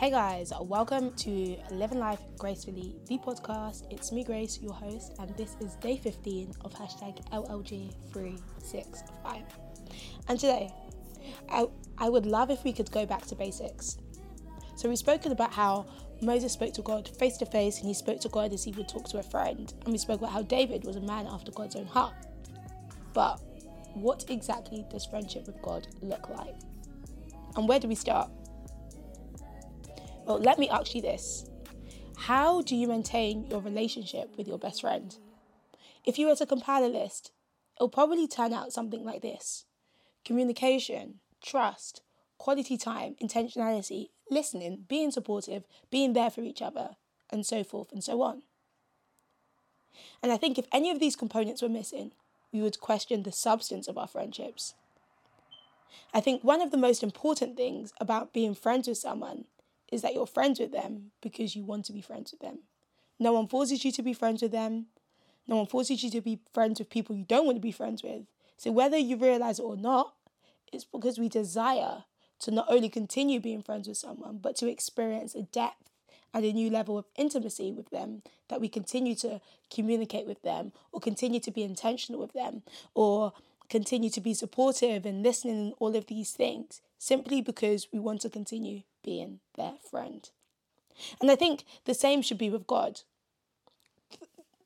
Hey guys, welcome to Living Life Gracefully, the podcast. It's me, Grace, your host, and this is day 15 of hashtag LLG365. And today, I, I would love if we could go back to basics. So, we've spoken about how Moses spoke to God face to face and he spoke to God as he would talk to a friend. And we spoke about how David was a man after God's own heart. But what exactly does friendship with God look like? And where do we start? Well, let me ask you this How do you maintain your relationship with your best friend? If you were to compile a list, it'll probably turn out something like this communication, trust, quality time, intentionality, listening, being supportive, being there for each other, and so forth and so on. And I think if any of these components were missing, we would question the substance of our friendships. I think one of the most important things about being friends with someone is that you're friends with them because you want to be friends with them. No one forces you to be friends with them. No one forces you to be friends with people you don't want to be friends with. So whether you realize it or not, it's because we desire to not only continue being friends with someone, but to experience a depth and a new level of intimacy with them, that we continue to communicate with them or continue to be intentional with them or continue to be supportive and listening and all of these things simply because we want to continue being their friend. And I think the same should be with God.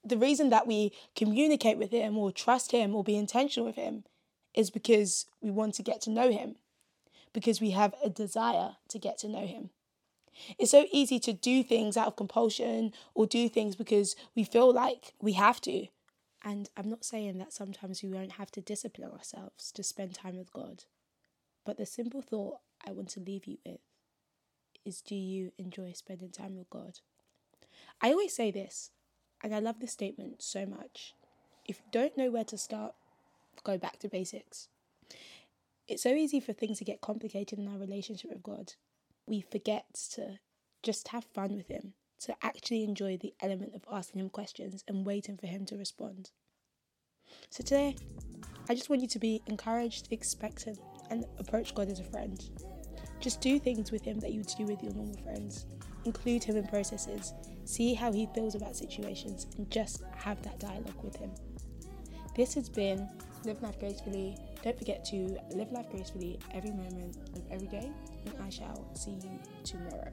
The reason that we communicate with Him or trust Him or be intentional with Him is because we want to get to know Him, because we have a desire to get to know Him. It's so easy to do things out of compulsion or do things because we feel like we have to. And I'm not saying that sometimes we won't have to discipline ourselves to spend time with God. But the simple thought I want to leave you with is do you enjoy spending time with God? I always say this, and I love this statement so much. If you don't know where to start, go back to basics. It's so easy for things to get complicated in our relationship with God. We forget to just have fun with Him, to actually enjoy the element of asking Him questions and waiting for Him to respond. So today, I just want you to be encouraged, expectant, and approach God as a friend. Just do things with Him that you would do with your normal friends. Include Him in processes. See how He feels about situations and just have that dialogue with Him. This has been Live Life Gracefully. Don't forget to live life gracefully every moment of every day, and I shall see you tomorrow.